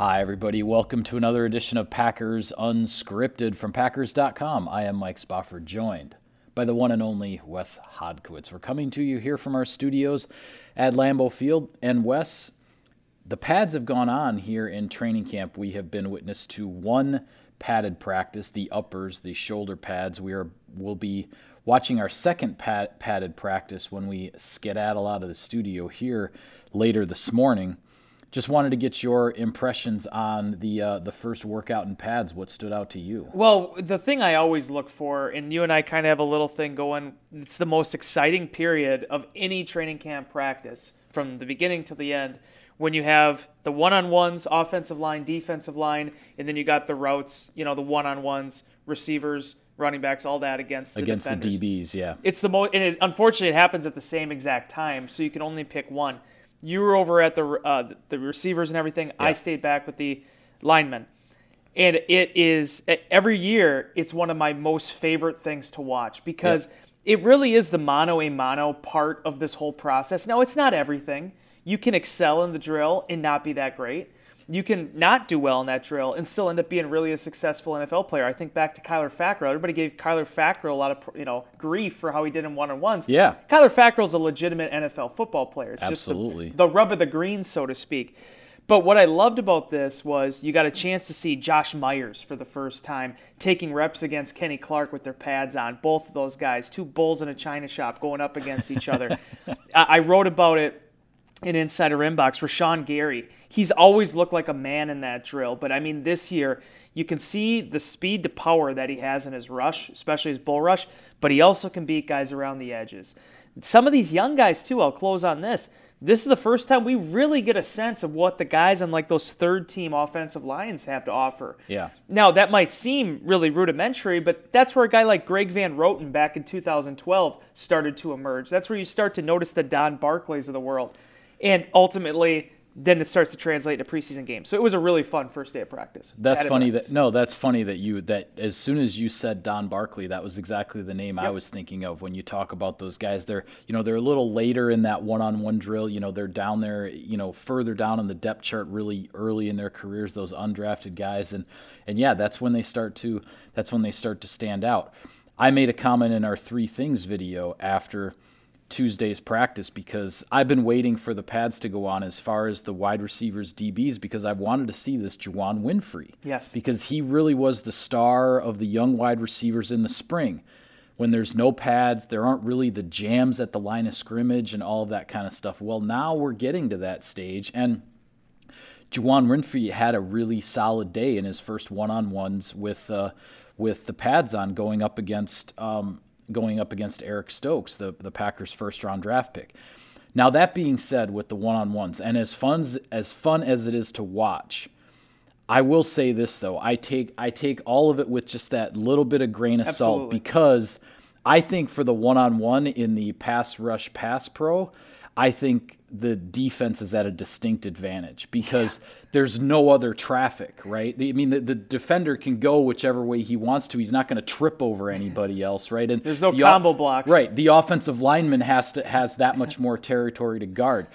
Hi, everybody. Welcome to another edition of Packers Unscripted from Packers.com. I am Mike Spofford, joined by the one and only Wes Hodkiewicz. We're coming to you here from our studios at Lambeau Field. And Wes, the pads have gone on here in training camp. We have been witness to one padded practice, the uppers, the shoulder pads. We are will be watching our second pad, padded practice when we skedaddle out of the studio here later this morning. Just wanted to get your impressions on the uh, the first workout in pads. What stood out to you? Well, the thing I always look for, and you and I kind of have a little thing going. It's the most exciting period of any training camp practice, from the beginning to the end, when you have the one-on-ones, offensive line, defensive line, and then you got the routes. You know, the one-on-ones, receivers, running backs, all that against the against defenders. the DBs. Yeah, It's the most, and it, unfortunately, it happens at the same exact time, so you can only pick one. You were over at the uh, the receivers and everything. I stayed back with the linemen, and it is every year. It's one of my most favorite things to watch because it really is the mano a mano part of this whole process. Now, it's not everything. You can excel in the drill and not be that great. You can not do well in that drill and still end up being really a successful NFL player. I think back to Kyler Fackrell. Everybody gave Kyler Fackrell a lot of you know grief for how he did in one on ones. Yeah. Kyler Fackrell's a legitimate NFL football player. It's Absolutely. just the, the rub of the green, so to speak. But what I loved about this was you got a chance to see Josh Myers for the first time taking reps against Kenny Clark with their pads on. Both of those guys, two bulls in a china shop going up against each other. I I wrote about it in Insider Inbox, Rashan Gary. He's always looked like a man in that drill, but I mean, this year you can see the speed to power that he has in his rush, especially his bull rush, but he also can beat guys around the edges. Some of these young guys, too, I'll close on this. This is the first time we really get a sense of what the guys on like those third team offensive lines have to offer. Yeah. Now, that might seem really rudimentary, but that's where a guy like Greg Van Roten back in 2012 started to emerge. That's where you start to notice the Don Barclays of the world. And ultimately, then it starts to translate into preseason games. So it was a really fun first day of practice. That's funny. practice. That no, that's funny that you that as soon as you said Don Barclay, that was exactly the name I was thinking of when you talk about those guys. They're you know they're a little later in that one-on-one drill. You know they're down there. You know further down on the depth chart, really early in their careers. Those undrafted guys, and and yeah, that's when they start to that's when they start to stand out. I made a comment in our three things video after. Tuesday's practice because I've been waiting for the pads to go on as far as the wide receivers DBs because I wanted to see this Juwann Winfree. Yes. Because he really was the star of the young wide receivers in the spring. When there's no pads, there aren't really the jams at the line of scrimmage and all of that kind of stuff. Well, now we're getting to that stage and Juwann Winfree had a really solid day in his first one-on-ones with uh, with the pads on, going up against um, going up against Eric Stokes, the the Packers' first-round draft pick. Now that being said, with the one-on-ones, and as fun as, as fun as it is to watch, I will say this though: I take I take all of it with just that little bit of grain of salt because I think for the one-on-one in the pass rush pass pro, I think the defense is at a distinct advantage because there's no other traffic, right? I mean, the, the defender can go whichever way he wants to. He's not going to trip over anybody else, right? And There's no the o- combo blocks. right? The offensive lineman has to has that much more territory to guard.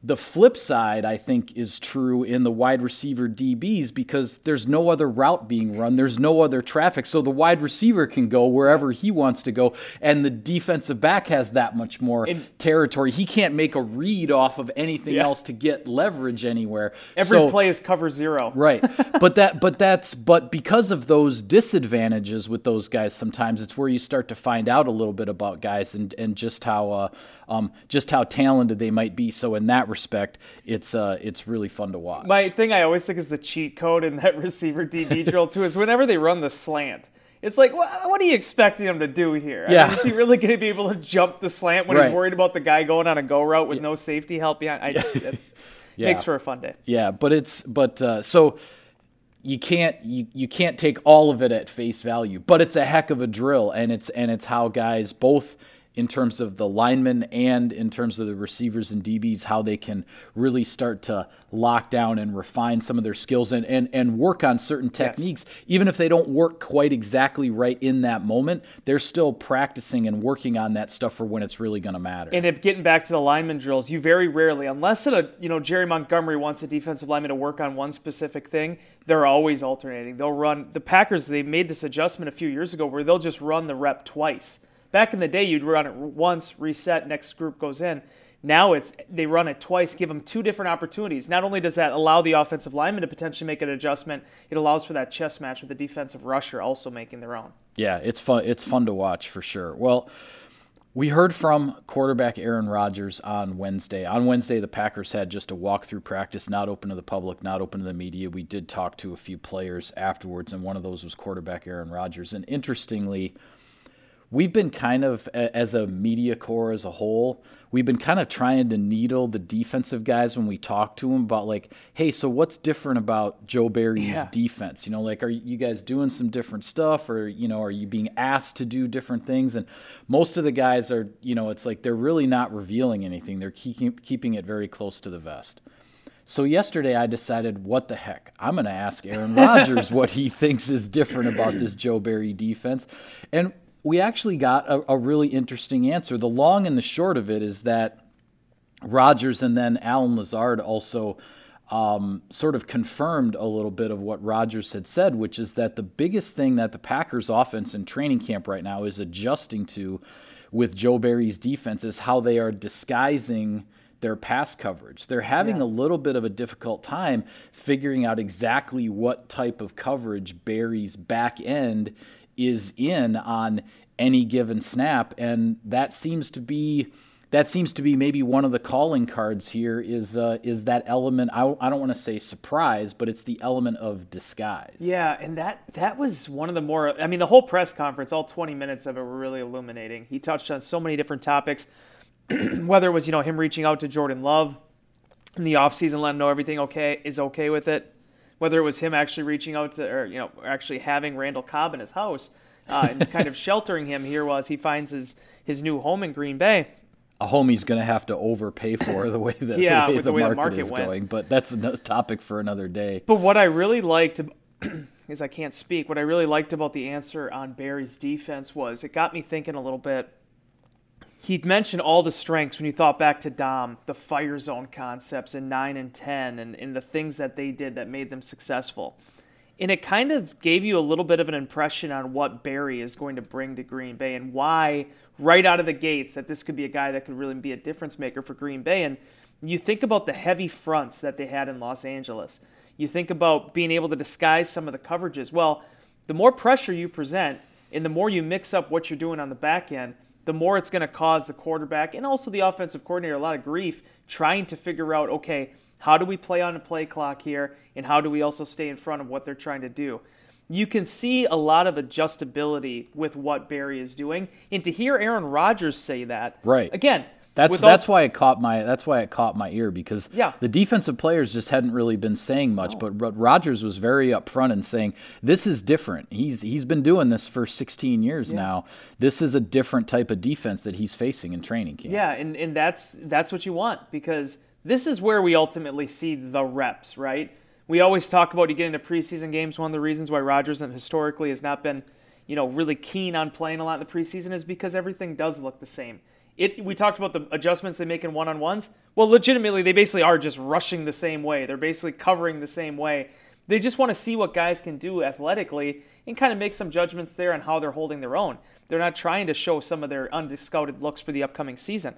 The flip side, I think, is true in the wide receiver DBs because there's no other route being run. There's no other traffic. So the wide receiver can go wherever he wants to go. And the defensive back has that much more And- territory. He can't make a read off of anything Yeah. else to get leverage anywhere. Every So- play is cover zero. Right. but that but that's but because of those disadvantages with those guys sometimes it's where you start to find out a little bit about guys and and just how uh um just how talented they might be. So in that respect, it's uh it's really fun to watch. My thing I always think is the cheat code in that receiver DB drill too is whenever they run the slant. It's like, what, what are you expecting him to do here? I Yeah. mean, is he really going to be able to jump the slant when Right. he's worried about the guy going on a go route with no safety help behind? I that's, Yeah. makes for a fun day. Yeah, but it's but uh, so you can't you, you can't take all of it at face value, but it's a heck of a drill, and it's and it's how guys both in terms of the linemen and in terms of the receivers and DBs, how they can really start to lock down and refine some of their skills and, and, and work on certain techniques. Yes. Even if they don't work quite exactly right in that moment, they're still practicing and working on that stuff for when it's really going to matter. And if getting back to the lineman drills, you very rarely, unless it a you know Jerry Montgomery wants a defensive lineman to work on one specific thing, they're always alternating. They'll run the Packers. They made this adjustment a few years ago where they'll just run the rep twice Back in the day, you'd run it once, reset, next group goes in. Now it's they run it twice, give them two different opportunities. Not only does that allow the offensive lineman to potentially make an adjustment, it allows for that chess match with the defensive rusher also making their own. Yeah, it's fun. It's fun to watch for sure. Well, we heard from quarterback Aaron Rodgers on Wednesday. On Wednesday, the Packers had just a walkthrough practice, not open to the public, not open to the media. We did talk to a few players afterwards, and one of those was quarterback Aaron Rodgers. And interestingly, we've been kind of as a media corps as a whole we've been kind of trying to needle the defensive guys when we talk to them about like hey so what's different about joe barry's yeah. defense you know like are you guys doing some different stuff or you know are you being asked to do different things and most of the guys are you know it's like they're really not revealing anything they're keeping keeping it very close to the vest so yesterday I decided, what the heck? I'm going to ask Aaron Rodgers what he thinks is different about this Joe Barry defense. And we actually got a, a, really interesting answer. The long and the short of it is that Rodgers and then Allen Lazard also um, sort of confirmed a little bit of what Rodgers had said, which is that the biggest thing that the Packers offense in training camp right now is adjusting to with Joe Barry's defense is how they are disguising their pass coverage. They're having yeah. a little bit of a difficult time figuring out exactly what type of coverage Barry's back end is in on any given snap, and that seems to be that seems to be maybe one of the calling cards here is uh, is that element I, I don't want to say surprise but it's the element of disguise. Yeah and that that was one of the more i mean the whole press conference all 20 minutes of it were really illuminating. He touched on so many different topics whether it was you know him reaching out to jordan love in the offseason letting him know everything okay is okay with it whether it was him actually reaching out to, or you know, actually having Randall Cobb in his house uh, and kind of sheltering him here while he finds his his new home in Green Bay. A home he's going to have to overpay for the way that yeah, the, way the, the, way market, the market is went. going. But that's a topic for another day. But what I really liked is I can't speak. What I really liked about the answer on Barry's defense was it got me thinking a little bit he'd mentioned all the strengths when you thought back to Dom, the fire zone concepts in 9 and 10, and, and the things that they did that made them successful. And it kind of gave you a little bit of an impression on what Barry is going to bring to Green Bay and why, right out of the gates, that this could be a guy that could really be a difference maker for Green Bay. And you think about the heavy fronts that they had in Los Angeles. You think about being able to disguise some of the coverages. Well, the more pressure you present and the more you mix up what you're doing on the back end, the more it's going to cause the quarterback and also the offensive coordinator a lot of grief trying to figure out, okay, how do we play on a play clock here and how do we also stay in front of what they're trying to do? You can see a lot of adjustability with what Barry is doing. And to hear Aaron Rodgers say that, right. again, that's that's why it caught my that's why it caught my ear because yeah. the defensive players just hadn't really been saying much, no. but, Rodgers was very upfront and saying this is different. He's he's been doing this for 16 years yeah. now. This is a different type of defense that he's facing in training camp. Yeah, and, and that's that's what you want because this is where we ultimately see the reps, right? We always talk about you get into preseason games. One of the reasons why Rodgers and historically has not been, you know, really keen on playing a lot in the preseason is because everything does look the same it, we talked about the adjustments they make in one on ones. Well, legitimately, they basically are just rushing the same way. They're basically covering the same way. They just want to see what guys can do athletically and kind of make some judgments there on how they're holding their own. They're not trying to show some of their undiscounted looks for the upcoming season.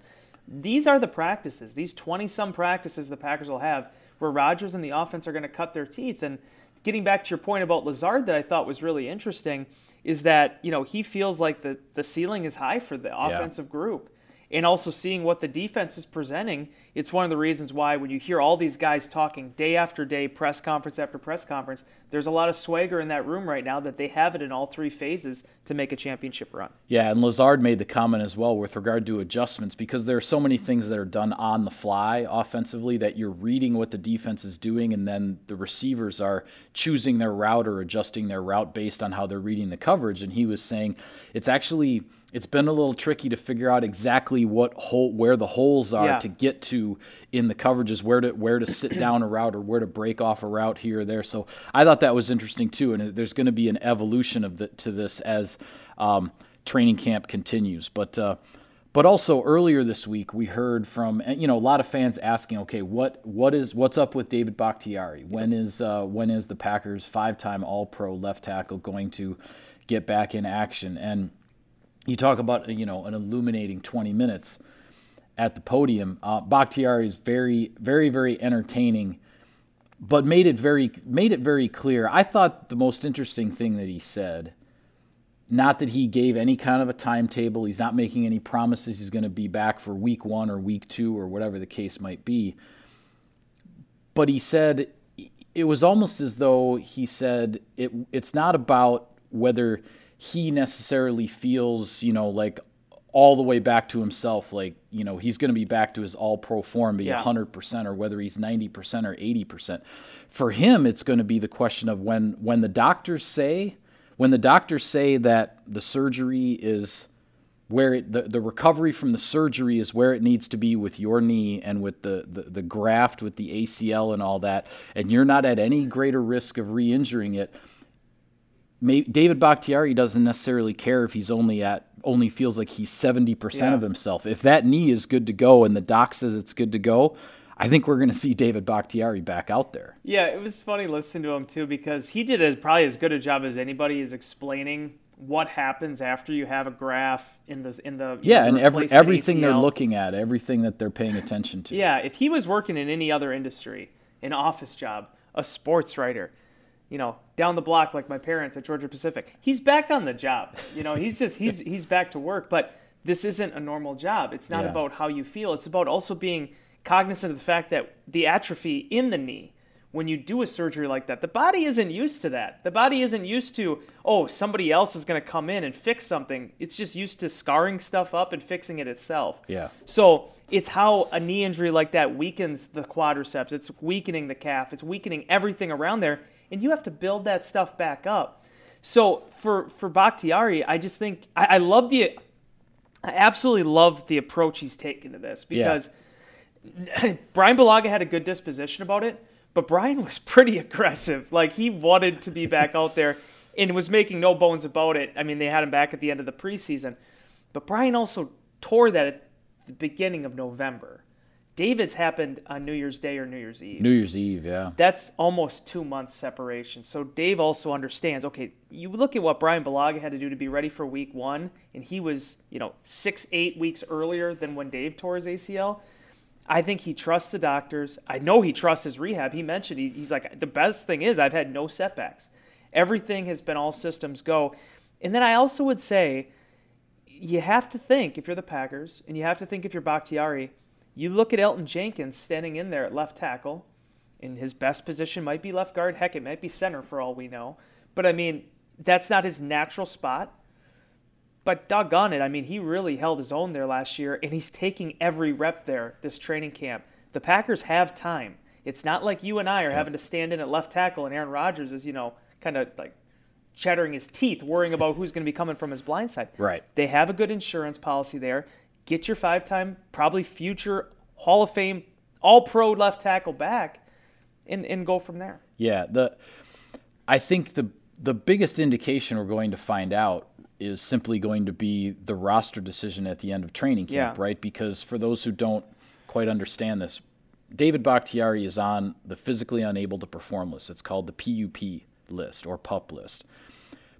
These are the practices, these 20 some practices the Packers will have where Rodgers and the offense are going to cut their teeth. And getting back to your point about Lazard that I thought was really interesting is that, you know, he feels like the, the ceiling is high for the offensive yeah. group and also seeing what the defense is presenting, it's one of the reasons why when you hear all these guys talking day after day, press conference after press conference, there's a lot of swagger in that room right now that they have it in all three phases to make a championship run. Yeah, and Lazard made the comment as well with regard to adjustments because there are so many things that are done on the fly offensively that you're reading what the defense is doing and then the receivers are choosing their route or adjusting their route based on how they're reading the coverage. And he was saying it's actually it's been a little tricky to figure out exactly what hole where the holes are Yeah. to get to in the coverages, where to where to sit down a route or where to break off a route here or there. So I thought that was interesting too, and there's going to be an evolution of the, to this as um, training camp continues. But uh, but also earlier this week we heard from you know a lot of fans asking, okay, what what is what's up with David Bakhtiari? When is uh, when is the Packers five-time All-Pro left tackle going to get back in action? And you talk about you know an illuminating 20 minutes at the podium. Uh, Bakhtiari is very, very, very entertaining, but made it very made it very clear. I thought the most interesting thing that he said, not that he gave any kind of a timetable. He's not making any promises. He's going to be back for week one or week two or whatever the case might be. But he said it was almost as though he said it. It's not about whether he necessarily feels, you know, like all the way back to himself, like, you know, he's going to be back to his all pro form, be Yeah. 100%, or whether he's 90% or 80%. For him, it's going to be the question of when, when the doctors say, when the doctors say that the surgery is where it, the, the recovery from the surgery is where it needs to be with your knee and with the, the, the graft with the ACL and all that, and you're not at any greater risk of re injuring it, may, David Bakhtiari doesn't necessarily care if he's only at only feels like he's 70% Yeah. of himself. If that knee is good to go and the doc says it's good to go, I think we're going to see David Bakhtiari back out there. Yeah, it was funny listening to him too because he did a, probably as good a job as anybody is explaining what happens after you have a graph in the in the Yeah, and every everything they're looking at, everything that they're paying attention to. Yeah, if he was working in any other industry, an office job, a sports writer, you know, down the block like my parents at Georgia Pacific, he's back on the job. You know, he's just he's he's back to work. But this isn't a normal job. It's not Yeah. about how you feel. It's about also being cognizant of the fact that the atrophy in the knee. When you do a surgery like that, the body isn't used to that. The body isn't used to, oh, somebody else is going to come in and fix something. It's just used to scarring stuff up and fixing it itself. Yeah. So it's how a knee injury like that weakens the quadriceps. It's weakening the calf. It's weakening everything around there, and you have to build that stuff back up. So for for Bakhtiari, I just think I, I love the, I absolutely love the approach he's taken to this because Bryan Bulaga had a good disposition about it, but Brian was pretty aggressive. Like he wanted to be back out there and was making no bones about it. I mean, they had him back at the end of the preseason, but Brian also tore that at the beginning of November. David's happened on New Year's Day or New Year's Eve. New Year's Eve, yeah. That's almost two months separation. So Dave also understands. Okay, you look at what Bryan Bulaga had to do to be ready for Week One, and he was, you know, six, eight weeks earlier than when Dave tore his ACL. I think he trusts the doctors. I know he trusts his rehab. He mentioned he, he's like the best thing is I've had no setbacks. Everything has been all systems go. And then I also would say you have to think if you're the Packers, and you have to think if you're Bakhtiari. You look at Elgton Jenkins standing in there at left tackle, and his best position might be left guard. Heck, it might be center for all we know. But I mean, that's not his natural spot. But doggone it, I mean, he really held his own there last year, and he's taking every rep there this training camp. The Packers have time. It's not like you and I are having to stand in at left tackle, and Aaron Rodgers is, you know, kind of like chattering his teeth, worrying about who's going to be coming from his blind side. Right. They have a good insurance policy there. Get your five time, probably future Hall of Fame, all pro left tackle back and, and go from there. Yeah, the I think the the biggest indication we're going to find out is simply going to be the roster decision at the end of training camp, Yeah. right? Because for those who don't quite understand this, David Bakhtiari is on the physically unable to perform list. It's called the PUP list or PUP list.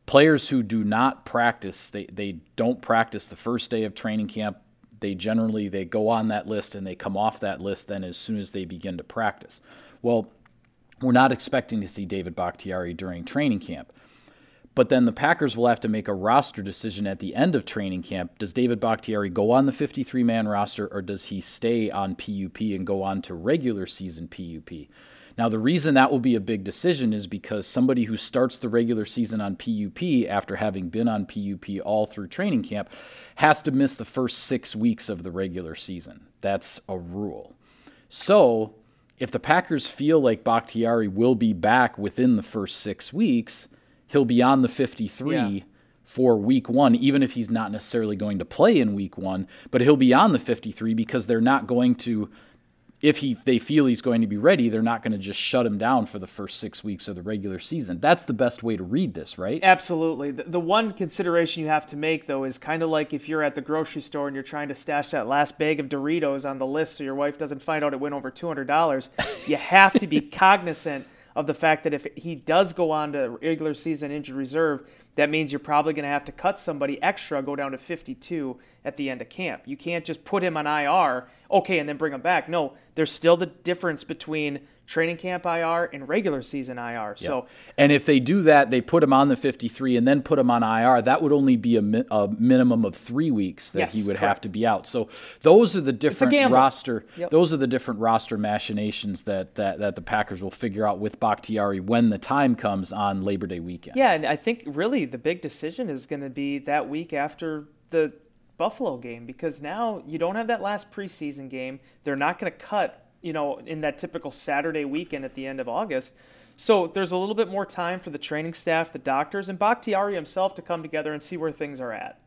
Players who do not practice, they, they don't practice the first day of training camp. They generally they go on that list and they come off that list then as soon as they begin to practice. Well, we're not expecting to see David Bakhtiari during training camp. But then the Packers will have to make a roster decision at the end of training camp. Does David Bakhtiari go on the 53 man roster or does he stay on PUP and go on to regular season PUP? Now, the reason that will be a big decision is because somebody who starts the regular season on PUP after having been on PUP all through training camp has to miss the first six weeks of the regular season. That's a rule. So, if the Packers feel like Bakhtiari will be back within the first six weeks, he'll be on the 53 Yeah. for week one, even if he's not necessarily going to play in week one, but he'll be on the 53 because they're not going to if he they feel he's going to be ready, they're not going to just shut him down for the first six weeks of the regular season. That's the best way to read this, right? Absolutely. The, the one consideration you have to make though is kind of like if you're at the grocery store and you're trying to stash that last bag of Doritos on the list so your wife doesn't find out it went over two hundred dollars. you have to be cognizant of the fact that if he does go on to regular season injured reserve, that means you're probably going to have to cut somebody extra, go down to 52 at the end of camp. You can't just put him on IR, okay, and then bring them back. No, there's still the difference between training camp IR and regular season IR. Yep. So, and if they do that, they put him on the 53 and then put him on IR. That would only be a, mi- a minimum of three weeks that yes, he would correct. have to be out. So those are the different roster. Yep. Those are the different roster machinations that, that that the Packers will figure out with Bakhtiari when the time comes on Labor Day weekend. Yeah, and I think really the big decision is going to be that week after the Buffalo game because now you don't have that last preseason game. They're not going to cut you know, in that typical Saturday weekend at the end of August. So there's a little bit more time for the training staff, the doctors, and Bakhtiari himself to come together and see where things are at.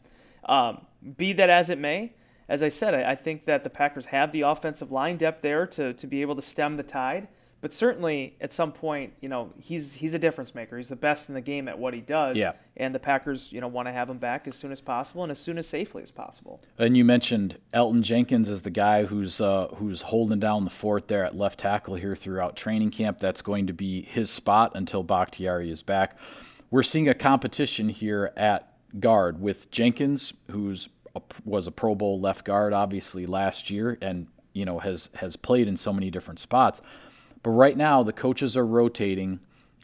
Um, be that as it may, as I said, I, I, think that the Packers have the offensive line depth there to, to be able to stem the tide. But certainly, at some point, you know, he's he's a difference maker. He's the best in the game at what he does. Yeah. And the Packers, you know, want to have him back as soon as possible and as soon as safely as possible. And you mentioned Elgton Jenkins as the guy who's uh, who's holding down the fort there at left tackle here throughout training camp. That's going to be his spot until Bakhtiari is back. We're seeing a competition here at guard with Jenkins, who's a, was a Pro Bowl left guard, obviously last year, and you know has has played in so many different spots. But right now, the coaches are rotating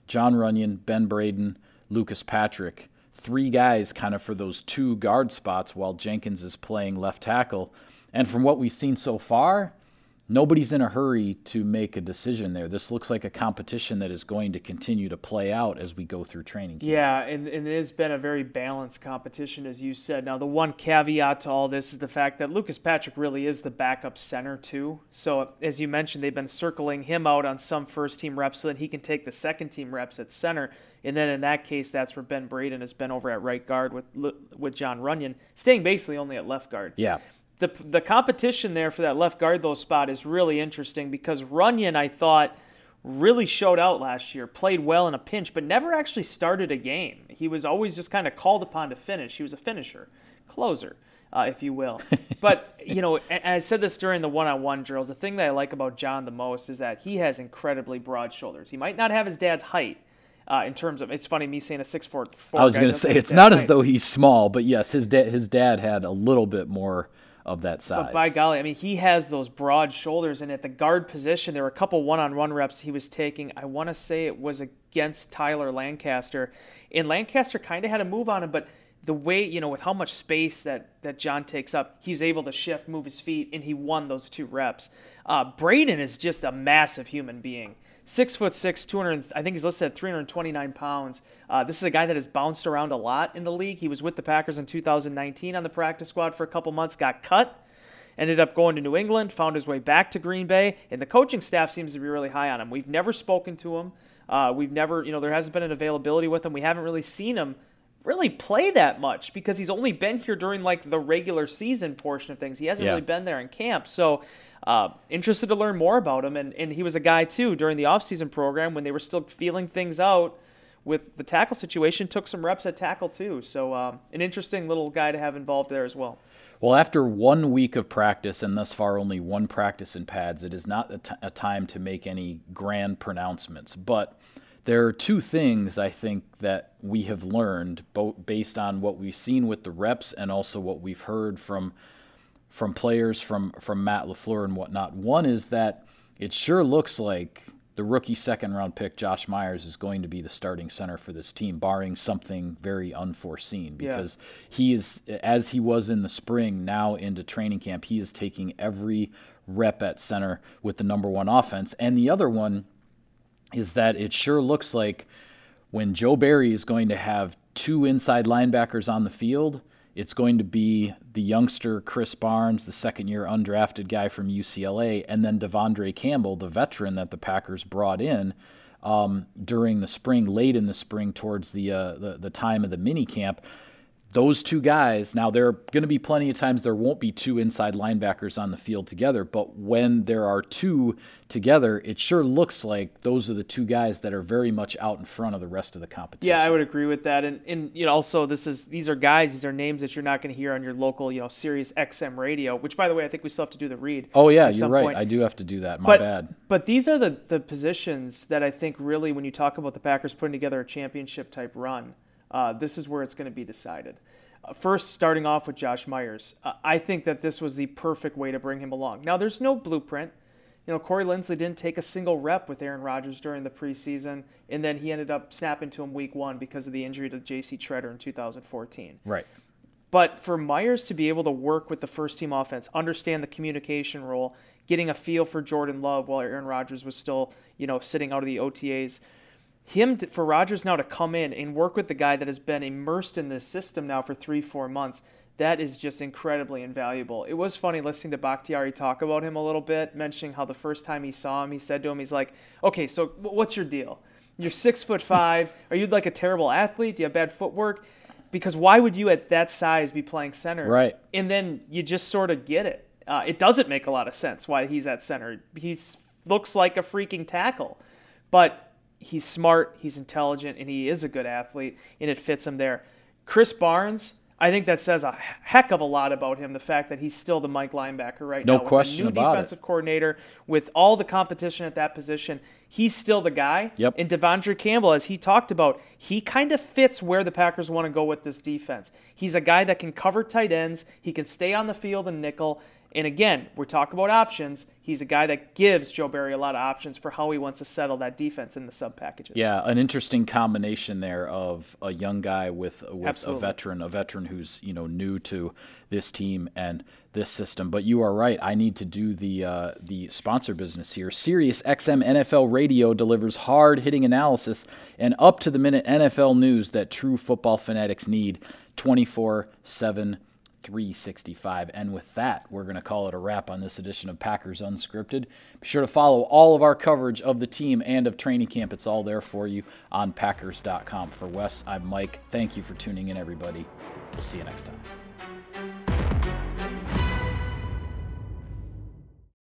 Jon Runyan, Ben Braden, Lucas Patrick. Three guys kind of for those two guard spots while Jenkins is playing left tackle. And from what we've seen so far, nobody's in a hurry to make a decision there. This looks like a competition that is going to continue to play out as we go through training. Camp. Yeah, and, and it has been a very balanced competition, as you said. Now, the one caveat to all this is the fact that Lucas Patrick really is the backup center, too. So, as you mentioned, they've been circling him out on some first team reps so that he can take the second team reps at center. And then in that case, that's where Ben Braden has been over at right guard with with Jon Runyan, staying basically only at left guard. Yeah the the competition there for that left guard though spot is really interesting because Runyan I thought really showed out last year, played well in a pinch, but never actually started a game. He was always just kind of called upon to finish. He was a finisher, closer, uh, if you will. but you know, I said this during the one-on-one drills. The thing that I like about Jon the most is that he has incredibly broad shoulders. He might not have his dad's height. Uh, in terms of, it's funny me saying a six foot four. I was going to say it's not height. as though he's small, but yes, his dad his dad had a little bit more of that size. But by golly, I mean, he has those broad shoulders, and at the guard position, there were a couple one-on-one reps he was taking. I want to say it was against Tyler Lancaster, and Lancaster kind of had a move on him, but the way you know with how much space that that Jon takes up, he's able to shift, move his feet, and he won those two reps. Uh, Braden is just a massive human being six foot six, 200. I think he's listed at 329 pounds. Uh, this is a guy that has bounced around a lot in the league. He was with the Packers in 2019 on the practice squad for a couple months, got cut, ended up going to New England, found his way back to Green Bay, and the coaching staff seems to be really high on him. We've never spoken to him. Uh, we've never, you know, there hasn't been an availability with him. We haven't really seen him really play that much because he's only been here during like the regular season portion of things. He hasn't yeah. really been there in camp. So uh, interested to learn more about him. And, and he was a guy, too, during the offseason program when they were still feeling things out with the tackle situation, took some reps at tackle, too. So, um, an interesting little guy to have involved there as well. Well, after one week of practice and thus far only one practice in pads, it is not a, t- a time to make any grand pronouncements. But there are two things I think that we have learned, both based on what we've seen with the reps and also what we've heard from from players from from Matt LaFleur and whatnot. One is that it sure looks like the rookie second round pick Josh Myers is going to be the starting center for this team, barring something very unforeseen. Because yeah. he is, as he was in the spring, now into training camp, he is taking every rep at center with the number one offense. And the other one is that it sure looks like when Joe Barry is going to have two inside linebackers on the field, it's going to be the youngster Krys Barnes, the second year undrafted guy from UCLA, and then De'Vondre Campbell, the veteran that the Packers brought in um, during the spring, late in the spring, towards the, uh, the, the time of the mini camp. Those two guys, now there are going to be plenty of times there won't be two inside linebackers on the field together, but when there are two together, it sure looks like those are the two guys that are very much out in front of the rest of the competition. Yeah, I would agree with that. And and you know, also this is these are guys, these are names that you're not going to hear on your local, you know, Sirius XM radio, which by the way, I think we still have to do the read. Oh yeah, you're right. Point. I do have to do that. My but, bad. But these are the the positions that I think really when you talk about the Packers putting together a championship type run, uh, this is where it's going to be decided. Uh, first, starting off with Josh Myers, uh, I think that this was the perfect way to bring him along. Now, there's no blueprint. You know, Corey Linsley didn't take a single rep with Aaron Rodgers during the preseason, and then he ended up snapping to him week one because of the injury to J.C. Tretter in 2014. Right. But for Myers to be able to work with the first team offense, understand the communication role, getting a feel for Jordan Love while Aaron Rodgers was still, you know, sitting out of the OTAs, him to, for Rodgers now to come in and work with the guy that has been immersed in this system now for three, four months, that is just incredibly invaluable. It was funny listening to Bakhtiari talk about him a little bit, mentioning how the first time he saw him, he said to him, he's like, okay, so what's your deal? You're six foot five. Are you like a terrible athlete? Do you have bad footwork? Because why would you at that size be playing center? Right. And then you just sort of get it. Uh, it doesn't make a lot of sense why he's at center. He looks like a freaking tackle. But he's smart, he's intelligent, and he is a good athlete, and it fits him there. Krys Barnes, I think that says a heck of a lot about him. The fact that he's still the Mike linebacker right no now, question with a new about defensive it. coordinator, with all the competition at that position, he's still the guy. Yep. And De'Vondre Campbell, as he talked about, he kind of fits where the Packers want to go with this defense. He's a guy that can cover tight ends. He can stay on the field and nickel. And again, we're talking about options. He's a guy that gives Joe Barry a lot of options for how he wants to settle that defense in the sub packages. Yeah, an interesting combination there of a young guy with with a veteran, a veteran who's you know new to this team and this system. But you are right. I need to do the uh, the sponsor business here. Sirius XM NFL Radio delivers hard hitting analysis and up to the minute NFL news that true football fanatics need, twenty four seven 365. And with that, we're going to call it a wrap on this edition of Packers Unscripted. Be sure to follow all of our coverage of the team and of training camp. It's all there for you on Packers.com. For Wes, I'm Mike. Thank you for tuning in, everybody. We'll see you next time.